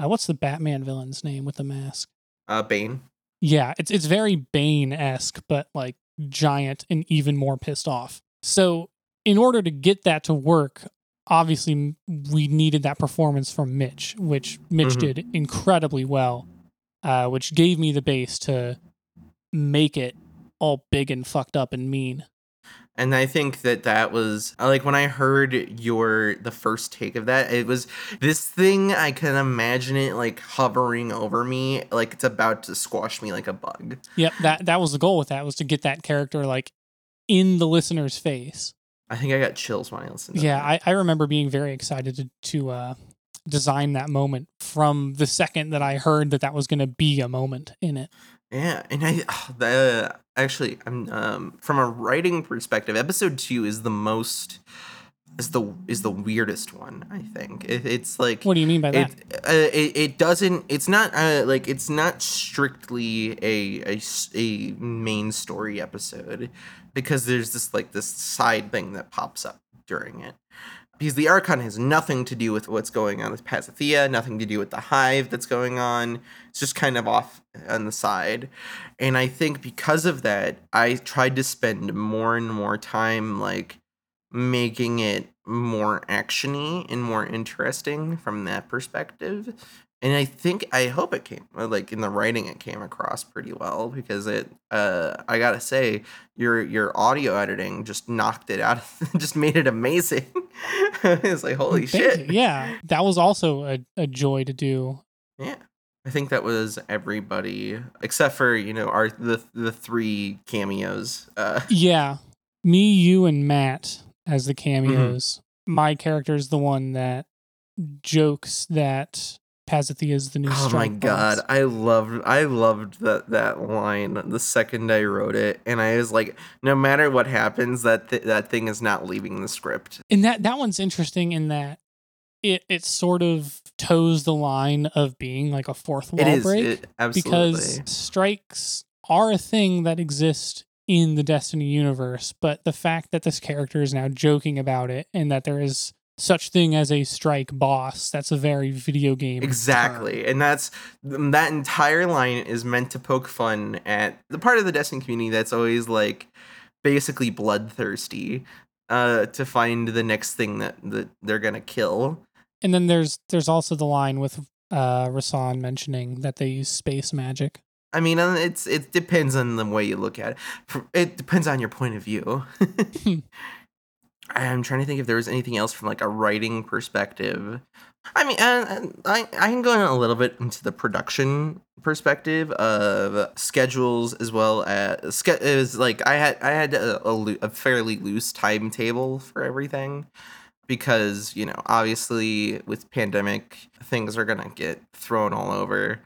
Speaker 2: Uh, what's the Batman villain's name with the mask?
Speaker 1: uh Bane.
Speaker 2: Yeah, it's it's very Bane esque, but like giant and even more pissed off. So in order to get that to work, obviously we needed that performance from Mitch, which Mitch
Speaker 1: Mhm.
Speaker 2: did incredibly well, uh, which gave me the base to make it all big and fucked up and mean.
Speaker 1: And I think that that was like when I heard your the first take of that, it was this thing I can imagine it like hovering over me, like it's about to squash me like a bug.
Speaker 2: Yep, that that was the goal with that was to get that character like in the listener's face.
Speaker 1: I think I got chills when I listened. To
Speaker 2: Yeah,
Speaker 1: that.
Speaker 2: I, I remember being very excited to to uh, design that moment from the second that I heard that that was going to be a moment in it.
Speaker 1: Yeah, and I the actually I'm um from a writing perspective, episode 2 is the most is the is the weirdest one. I think it, it's like
Speaker 2: What do you mean by that?
Speaker 1: it, uh, it it doesn't it's not uh, like it's not strictly a a main story episode because there's this like this side thing that pops up during it because the archon has nothing to do with what's going on with Pazathea, nothing to do with the hive that's going on. It's just kind of off on the side. And I think because of that, I tried to spend more and more time like making it more actiony and more interesting from that perspective. And I think I hope it came uh, like in the writing it came across pretty well because it uh I gotta say your your audio editing just knocked it out just made it amazing. it's like holy
Speaker 2: Thank you.
Speaker 1: shit.
Speaker 2: Yeah, that was also a, a joy to do.
Speaker 1: Yeah. I think that was everybody except for, you know, our the the three cameos. Uh
Speaker 2: Yeah, me, you, and Matt as the
Speaker 1: Mm-hmm.
Speaker 2: cameos. My character is the one that jokes that Pazathea is the new.
Speaker 1: Oh my god. I loved I loved that that line the second I wrote it and I was like no matter what happens that th- that thing is not leaving the script.
Speaker 2: And that that one's interesting in that it it sort of toes the line of being like a fourth wall
Speaker 1: It is
Speaker 2: break
Speaker 1: it, absolutely.
Speaker 2: because strikes are a thing that exist in the Destiny universe, but the fact that this character is now joking about it and that there is such thing as a strike boss, that's a very video game. term.
Speaker 1: Exactly. And that's that entire line is meant to poke fun at the part of the Destiny community that's always like basically bloodthirsty uh to find the next thing that, that they're gonna kill.
Speaker 2: And then there's there's also the line with uh Rasan mentioning that they use space magic.
Speaker 1: I mean, uh, it's it depends on the way you look at it. It depends on your point of view. I'm trying to think if there was anything else from like a writing perspective. I mean, uh, I I can go in a little bit into the production perspective of schedules as well as it was like I had I had a, a, a fairly loose timetable for everything because you know obviously with pandemic things are gonna get thrown all over.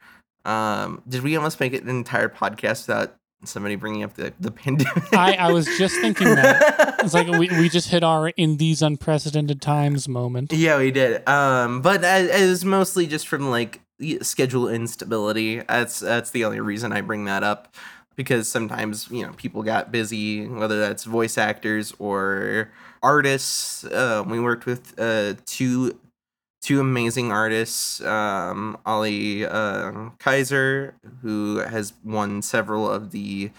Speaker 1: Um, did we almost make it an entire podcast without somebody bringing up the the pandemic?
Speaker 2: I, I was just thinking that. It's like we, we just hit our in these unprecedented times moment.
Speaker 1: Yeah, we did. Um, but it it was mostly just from like schedule instability. That's that's the only reason I bring that up because sometimes you know people got busy, whether that's voice actors or artists. Uh, we worked with uh, two two amazing artists, um, Ali uh, Kaiser, who has won several of the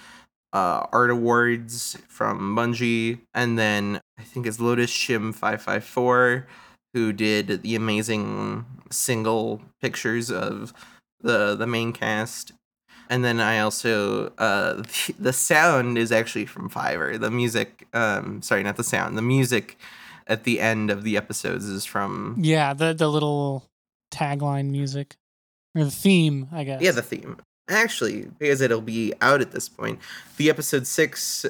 Speaker 1: uh, art awards from Bungie, and then I think it's Lotus Shim five five four, who did the amazing single pictures of the the main cast. And then I also uh, the, the sound is actually from Fiverr. The music, um, sorry, not the sound. The music at the end of the episodes is from
Speaker 2: Yeah, the the little tagline music or the theme, I guess.
Speaker 1: Yeah, the theme. Actually, because it'll be out at this point, the episode six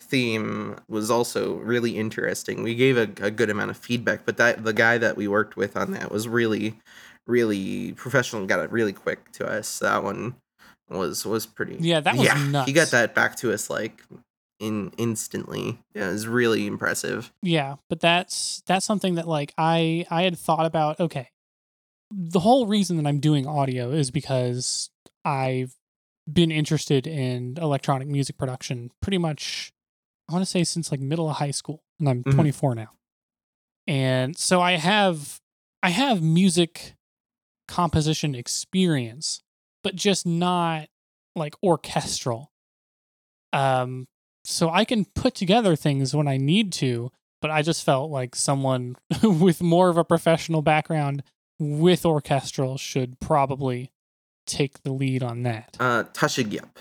Speaker 1: theme was also really interesting. We gave a, a good amount of feedback, but that the guy that we worked with on that was really, really professional. and Got it really quick to us. That one was was pretty.
Speaker 2: Yeah, that was
Speaker 1: He
Speaker 2: nuts.
Speaker 1: He got that back to us like in instantly. Yeah, it was really impressive.
Speaker 2: Yeah, but that's that's something that like I I had thought about. Okay, the whole reason that I'm doing audio is because I've been interested in electronic music production pretty much. I want to say since like middle of high school, and I'm
Speaker 1: Mhm.
Speaker 2: 24 now, and so I have I have music composition experience, but just not like orchestral. Um, so I can put together things when I need to, but I just felt like someone with more of a professional background with orchestral should probably take the lead on that.
Speaker 1: Uh, Tasha Yep.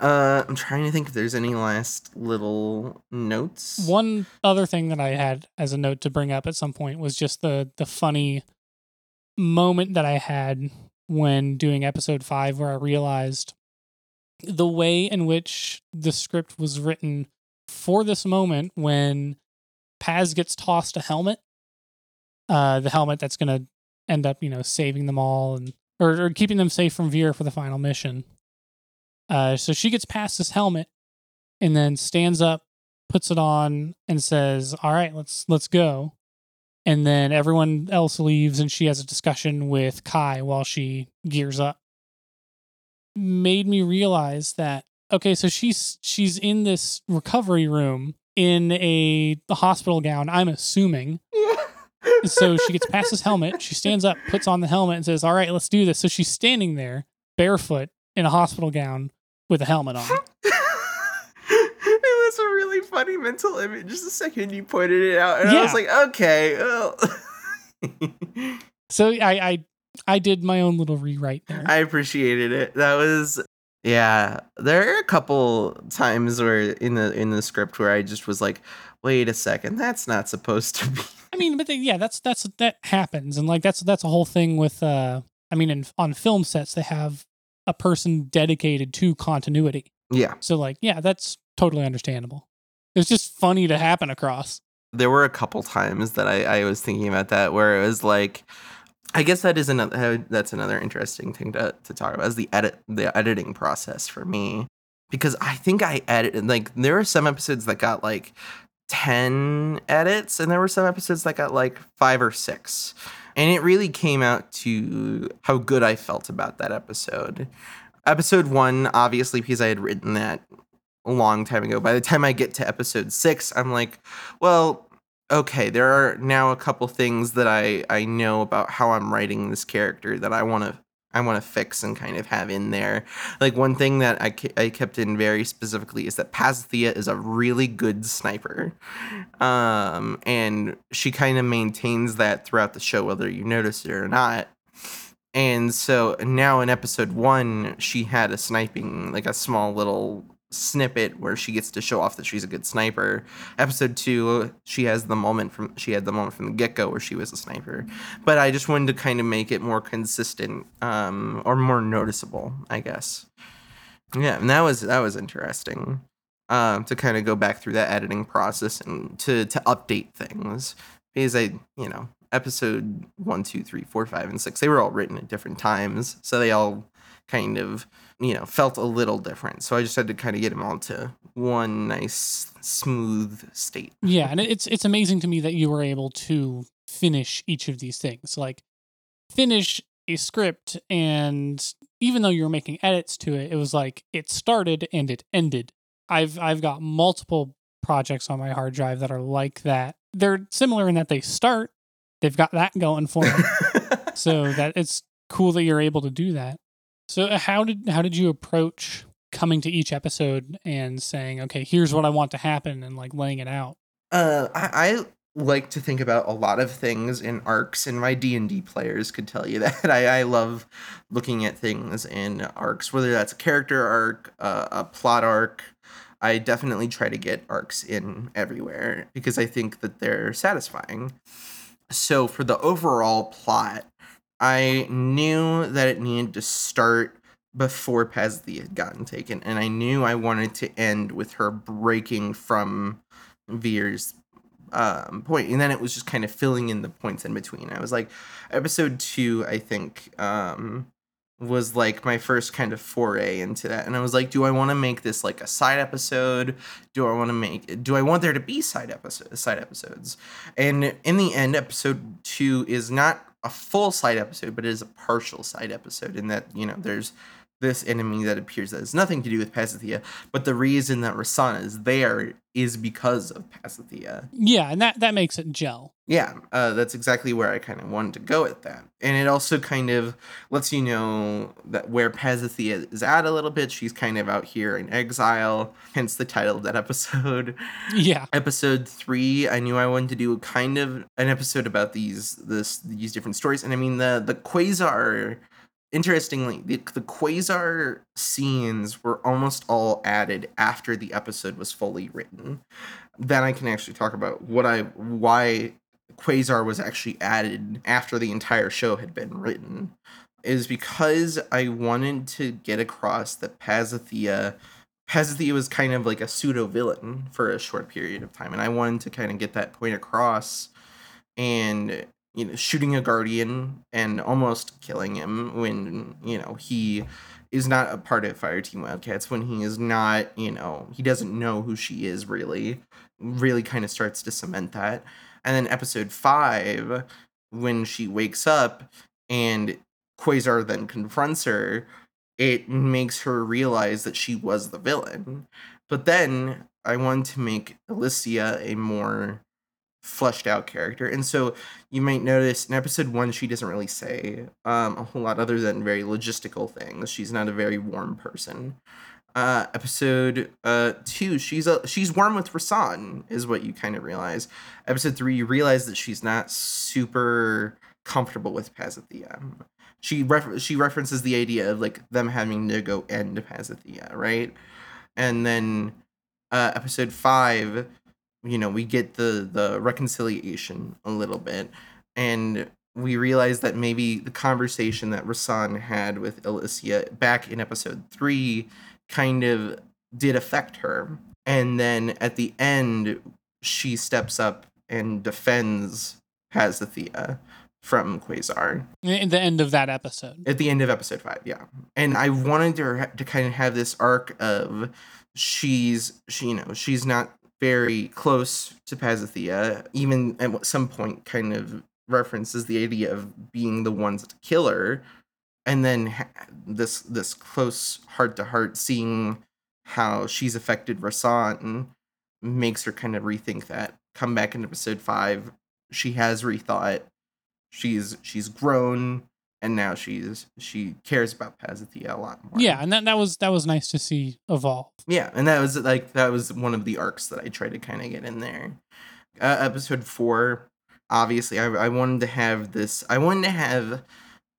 Speaker 1: Uh, I'm trying to think if there's any last little notes.
Speaker 2: One other thing that I had as a note to bring up at some point was just the the funny moment that I had when doing episode 5 where I realized the way in which the script was written for this moment when Paz gets tossed a helmet, uh, the helmet that's going to end up, you know, saving them all and or, or keeping them safe from Veer for the final mission. Uh, so she gets past this helmet and then stands up, puts it on, and says, "All right, let's let's go." And then everyone else leaves, and she has a discussion with Kai while she gears up. Made me realize that okay, so she's she's in this recovery room in a hospital gown. I'm assuming. so she gets past his helmet. She stands up, puts on the helmet, and says, "All right, let's do this." So she's standing there, barefoot, in a hospital gown with a helmet on.
Speaker 1: it was a really funny mental image. Just the second you pointed it out, and I was like, okay. Well.
Speaker 2: So I, I I did my own little rewrite there.
Speaker 1: I appreciated it. That was yeah. There are a couple times where in the in the script where I just was like, wait a second, that's not supposed to be.
Speaker 2: I mean, but they, yeah, that's that's that happens, and like that's that's a whole thing with. uh I mean, in, on film sets, they have a person dedicated to continuity.
Speaker 1: Yeah.
Speaker 2: So like, yeah, that's totally understandable. It's just funny to happen across.
Speaker 1: There were a couple times that I, I was thinking about that where it was like I guess that is another that's another interesting thing to, to talk about is the edit the editing process for me. Because I think I edited like there were some episodes that got like 10 edits and there were some episodes that got like 5 or 6 and it really came out to how good I felt about that episode. Episode 1 obviously because I had written that a long time ago. By the time I get to episode 6, I'm like, well, okay, there are now a couple things that I I know about how I'm writing this character that I want to I want to fix and kind of have in there. Like one thing that I, ke- I kept in very specifically is that Pazathea is a really good sniper. Um, and she kind of maintains that throughout the show, whether you notice it or not. And so now in episode one, she had a sniping, like a small little snippet where she gets to show off that she's a good sniper. Episode two, she has the moment from she had the moment from the get go where she was a sniper. But I just wanted to kind of make it more consistent, um, or more noticeable, I guess. Yeah, and that was that was interesting. Um, to kind of go back through that editing process and to to update things because I, you know, episode one, two, three, four, five, and six, they were all written at different times, so they all kind of you know felt a little different. So I just had to kind of get them all to one nice smooth state.
Speaker 2: Yeah, and it's it's amazing to me that you were able to finish each of these things. Like finish a script and even though you were making edits to it, it was like it started and it ended. I've I've got multiple projects on my hard drive that are like that. They're similar in that they start, they've got that going for them. so that it's cool that you're able to do that. So uh, how did how did you approach coming to each episode and saying, okay, here's what I want to happen and like laying it out?
Speaker 1: Uh, I, I like to think about a lot of things in arcs, and my D and D players could tell you that I, I love looking at things in arcs, whether that's a character arc, uh, a plot arc. I definitely try to get arcs in everywhere because I think that they're satisfying. So for the overall plot, I knew that it needed to start before Pazathea had gotten taken, and I knew I wanted to end with her breaking from Veer's um, point, and then it was just kind of filling in the points in between. I was like, episode two, I think, um, was like my first kind of foray into that, and I was like, do I want to make this like a side episode? Do I want to make? Do I want there to be side episode side episodes? And in the end, episode two is not a full side episode, but it is a partial side episode in that you know there's this enemy that appears that has nothing to do with Pazathea, but the reason that Rasana is there is because of Pazathea.
Speaker 2: Yeah, and that that makes it gel.
Speaker 1: Yeah, uh, that's exactly where I kind of wanted to go with that. And it also kind of lets you know that where Pazathea is at a little bit. She's kind of out here in exile, hence the title of that episode.
Speaker 2: Yeah.
Speaker 1: Episode three, I knew I wanted to do kind of an episode about these this these different stories. And I mean the the Quasar interestingly, the, the quasar scenes were almost all added after the episode was fully written. Then I can actually talk about what I why quasar was actually added after the entire show had been written is because I wanted to get across that Pazathea Pazathea was kind of like a pseudo villain for a short period of time and I wanted to kind of get that point across and you know, shooting a guardian and almost killing him when, you know, he is not a part of Fireteam Wildcats, when he is not, you know, he doesn't know who she is really, really kind of starts to cement that. And then episode five, when she wakes up and Quasar then confronts her, it makes her realize that she was the villain. But then I wanted to make Alicia a more fleshed out character. And so you might notice in episode one, she doesn't really say um, a whole lot other than very logistical things. She's not a very warm person. Uh, episode uh, two, she's a she's warm with Rasan, is what you kind of realize. Episode three, you realize that she's not super comfortable with Pazathea. She ref- she references the idea of like them having to go end Pazathea, right? And then uh, episode five, you know, we get the the reconciliation a little bit, and we realize that maybe the conversation that Rasan had with Alicia back in episode three kind of did affect her. And then at the end, she steps up and defends Pazathea from Quasar.
Speaker 2: In the end of that episode.
Speaker 1: At the end of episode five, yeah. And I wanted her to kind of have this arc of she's she you know she's not very close to Pazathea. Even at some point, kind of references the idea of being the ones to kill her, and then this this close heart to heart seeing how she's affected Rasan makes her kind of rethink that. Come back in episode five, she has rethought. She's she's grown and now she's she cares about Pazathea a lot more.
Speaker 2: Yeah, and that, that was that was nice to see evolve.
Speaker 1: Yeah, and that was like that was one of the arcs that I tried to kind of get in there. Uh, episode four, obviously, I, I wanted to have this. I wanted to have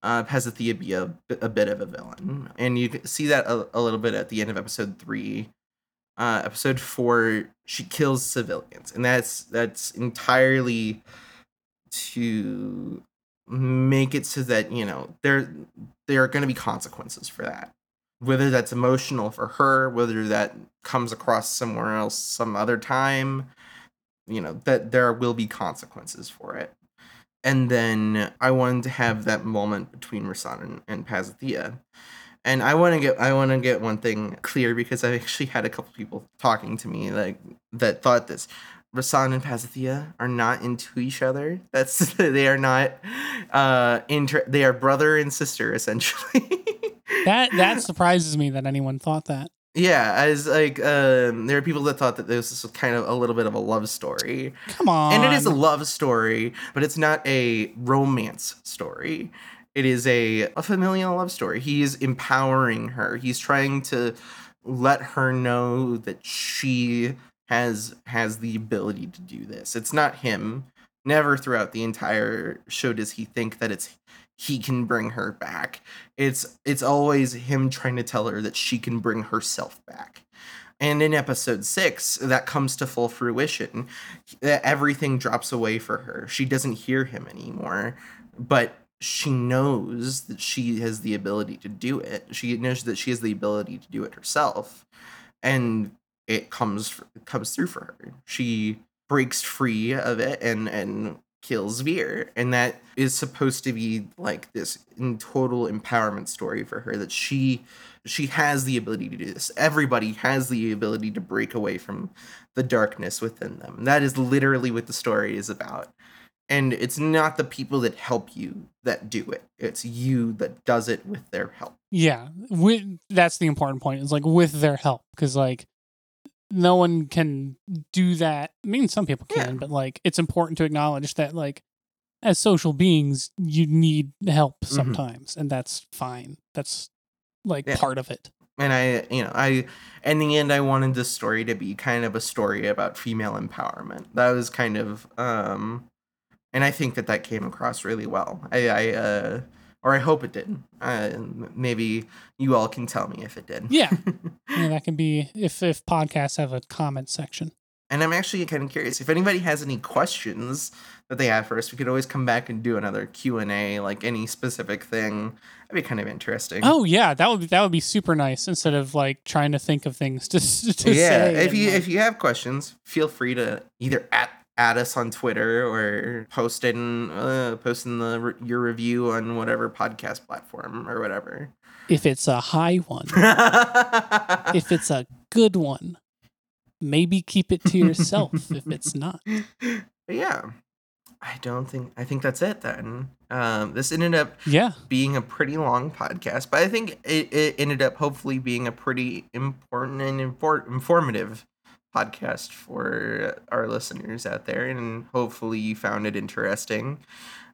Speaker 1: uh, Pazathea be a, a bit of a villain, and you see that a, a little bit at the end of episode three. Uh, episode four, she kills civilians, and that's that's entirely to make it so that you know there there are going to be consequences for that. Whether that's emotional for her whether that comes across somewhere else some other time you know that there will be consequences for it. And then i wanted to have that moment between Rasan and, and Pazathea and i want to get i want to get one thing clear because i actually had a couple people talking to me like that thought this Rasan and Pazathea are not into each other. That's they are not uh inter they are brother and sister essentially.
Speaker 2: that that surprises me that anyone thought that.
Speaker 1: Yeah, as like um there are people that thought that this was kind of a little bit of a love story.
Speaker 2: Come on.
Speaker 1: And it is a love story, but it's not a romance story. It is a, a familial love story. He is empowering her. He's trying to let her know that she has has the ability to do this. It's not him. Never throughout the entire show does he think that it's he can bring her back. It's it's always him trying to tell her that she can bring herself back. And in episode 6, that comes to full fruition. Everything drops away for her. She doesn't hear him anymore, but she knows that she has the ability to do it. She knows that she has the ability to do it herself. And it comes comes through for her. She breaks free of it and and kills Vir, and that is supposed to be like this in total empowerment story for her that she she has the ability to do this. Everybody has the ability to break away from the darkness within them. That is literally what the story is about. And it's not the people that help you that do it. It's you that does it with their help.
Speaker 2: Yeah, with, that's the important point. It's like with their help because like no one can do that. I mean, some people can, yeah. but like it's important to acknowledge that like as social beings, you need help mm-hmm. sometimes, mm-hmm. and that's fine. That's like yeah. part of it.
Speaker 1: And I, you know, I, in the end, I wanted this story to be kind of a story about female empowerment. That was kind of, um, and I think that that came across really well. I, I, uh, or I hope it did. Uh, maybe you all can tell me if it did.
Speaker 2: Yeah, yeah, that can be if if podcasts have a comment section.
Speaker 1: And I'm actually kind of curious if anybody has any questions that they have for us. We could always come back and do another Q and A, like any specific thing. That'd be kind of interesting.
Speaker 2: Oh yeah, that would be, that would be super nice. Instead of like trying to think of things to, to
Speaker 1: yeah, if you like... if you have questions, feel free to either at add us on Twitter or post in uh, post in the your review on whatever podcast platform or whatever.
Speaker 2: If it's a high one, if it's a good one, maybe keep it to yourself if it's not.
Speaker 1: But yeah, I don't think I think that's it then. Um, this ended up
Speaker 2: Yeah.
Speaker 1: being a pretty long podcast, but I think it, it ended up hopefully being a pretty important and infor- informative podcast for our listeners out there, and hopefully you found it interesting.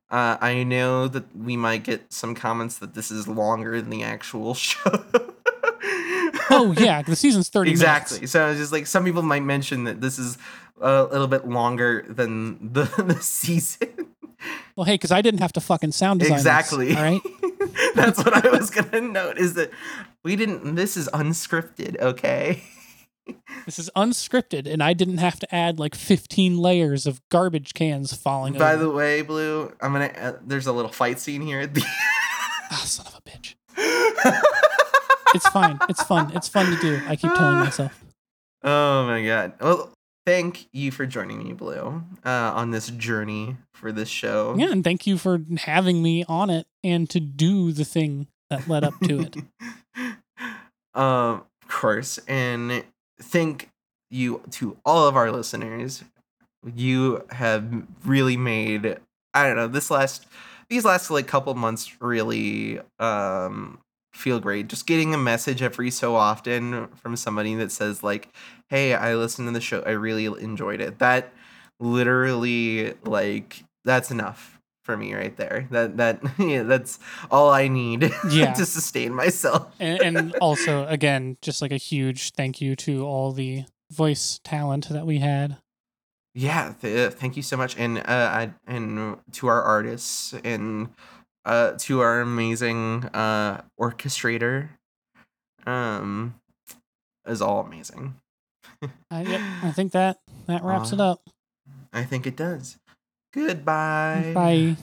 Speaker 1: Uh, I know that we might get some comments that this is longer than the actual show.
Speaker 2: Oh yeah, the season's thirty
Speaker 1: exactly.
Speaker 2: minutes.
Speaker 1: So it's just like some people might mention that this is a little bit longer than the, the season.
Speaker 2: Well, hey, because I didn't have to fucking sound design.
Speaker 1: Exactly.
Speaker 2: all right.
Speaker 1: That's what I was gonna note is that we didn't. This is unscripted, okay?
Speaker 2: This is unscripted, and I didn't have to add like fifteen layers of garbage cans falling.
Speaker 1: By
Speaker 2: over.
Speaker 1: the way, Blue, I'm gonna. Uh, there's a little fight scene here at the.
Speaker 2: ah, son of a bitch. It's fine. It's fun. It's fun to do. I keep telling myself.
Speaker 1: oh my god. Well, thank you for joining me, Blue, uh, on this journey for this show.
Speaker 2: Yeah, and thank you for having me on it and to do the thing that led up to it.
Speaker 1: um, of course, and thank you to all of our listeners. You have really made I don't know this last these last like couple months really um feel great. Just getting a message every so often from somebody that says like, "Hey, I listened to the show. I really enjoyed it." That literally like that's enough for me right there. That that yeah, that's all I need
Speaker 2: Yeah.
Speaker 1: to sustain myself.
Speaker 2: and, and also again just like a huge thank you to all the voice talent that we had
Speaker 1: Yeah, th- thank you so much, and uh, I, and to our artists and uh, to our amazing uh, orchestrator, um, is all amazing.
Speaker 2: I, yep, I think that that wraps it up
Speaker 1: I think it does. Goodbye.
Speaker 2: bye